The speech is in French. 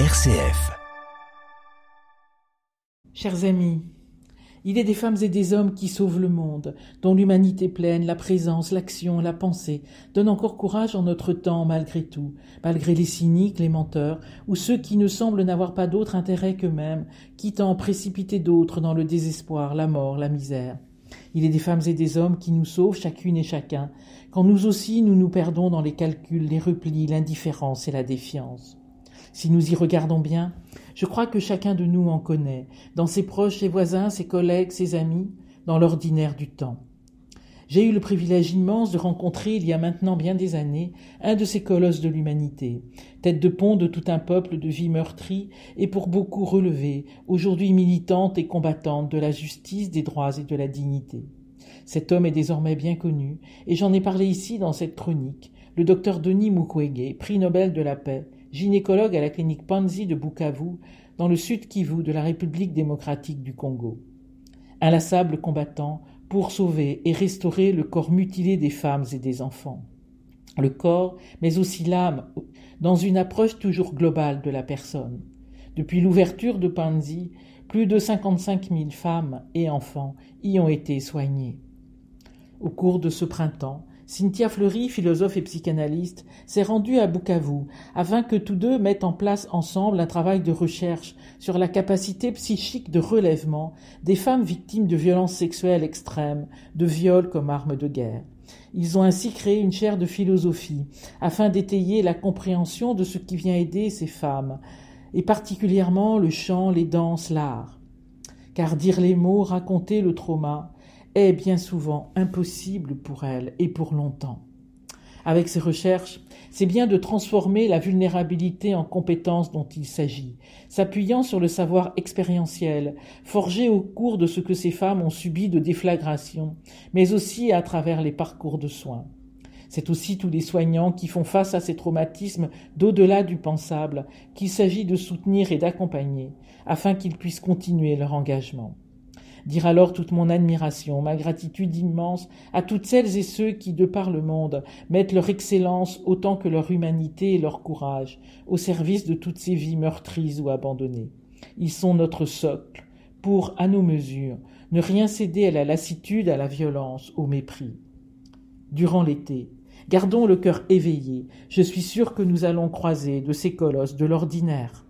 RCF. Chers amis, il est des femmes et des hommes qui sauvent le monde, dont l'humanité pleine, la présence, l'action, la pensée donnent encore courage en notre temps malgré tout, malgré les cyniques, les menteurs, ou ceux qui ne semblent n'avoir pas d'autre intérêt qu'eux-mêmes, quittant précipiter d'autres dans le désespoir, la mort, la misère. Il est des femmes et des hommes qui nous sauvent chacune et chacun, quand nous aussi nous nous perdons dans les calculs, les replis, l'indifférence et la défiance. Si nous y regardons bien, je crois que chacun de nous en connaît, dans ses proches, ses voisins, ses collègues, ses amis, dans l'ordinaire du temps. J'ai eu le privilège immense de rencontrer, il y a maintenant bien des années, un de ces colosses de l'humanité, tête de pont de tout un peuple de vie meurtrie et pour beaucoup relevée, aujourd'hui militante et combattante de la justice, des droits et de la dignité. Cet homme est désormais bien connu, et j'en ai parlé ici dans cette chronique, le docteur Denis Mukwege, prix Nobel de la paix, gynécologue à la clinique Panzi de Bukavu, dans le sud Kivu de la République démocratique du Congo. Inlassable combattant, pour sauver et restaurer le corps mutilé des femmes et des enfants. Le corps, mais aussi l'âme, dans une approche toujours globale de la personne. Depuis l'ouverture de Panzi, plus de 55 000 femmes et enfants y ont été soignés. Au cours de ce printemps, Cynthia Fleury, philosophe et psychanalyste, s'est rendue à Bukavu afin que tous deux mettent en place ensemble un travail de recherche sur la capacité psychique de relèvement des femmes victimes de violences sexuelles extrêmes, de viols comme arme de guerre. Ils ont ainsi créé une chaire de philosophie afin d'étayer la compréhension de ce qui vient aider ces femmes, et particulièrement le chant, les danses, l'art. Car dire les mots, raconter le trauma, est bien souvent impossible pour elle et pour longtemps. Avec ces recherches, c'est bien de transformer la vulnérabilité en compétence dont il s'agit, s'appuyant sur le savoir expérientiel, forgé au cours de ce que ces femmes ont subi de déflagration, mais aussi à travers les parcours de soins. C'est aussi tous les soignants qui font face à ces traumatismes d'au-delà du pensable qu'il s'agit de soutenir et d'accompagner, afin qu'ils puissent continuer leur engagement dire alors toute mon admiration, ma gratitude immense à toutes celles et ceux qui, de par le monde, mettent leur excellence autant que leur humanité et leur courage au service de toutes ces vies meurtries ou abandonnées. Ils sont notre socle pour, à nos mesures, ne rien céder à la lassitude, à la violence, au mépris. Durant l'été, gardons le cœur éveillé, je suis sûr que nous allons croiser de ces colosses de l'ordinaire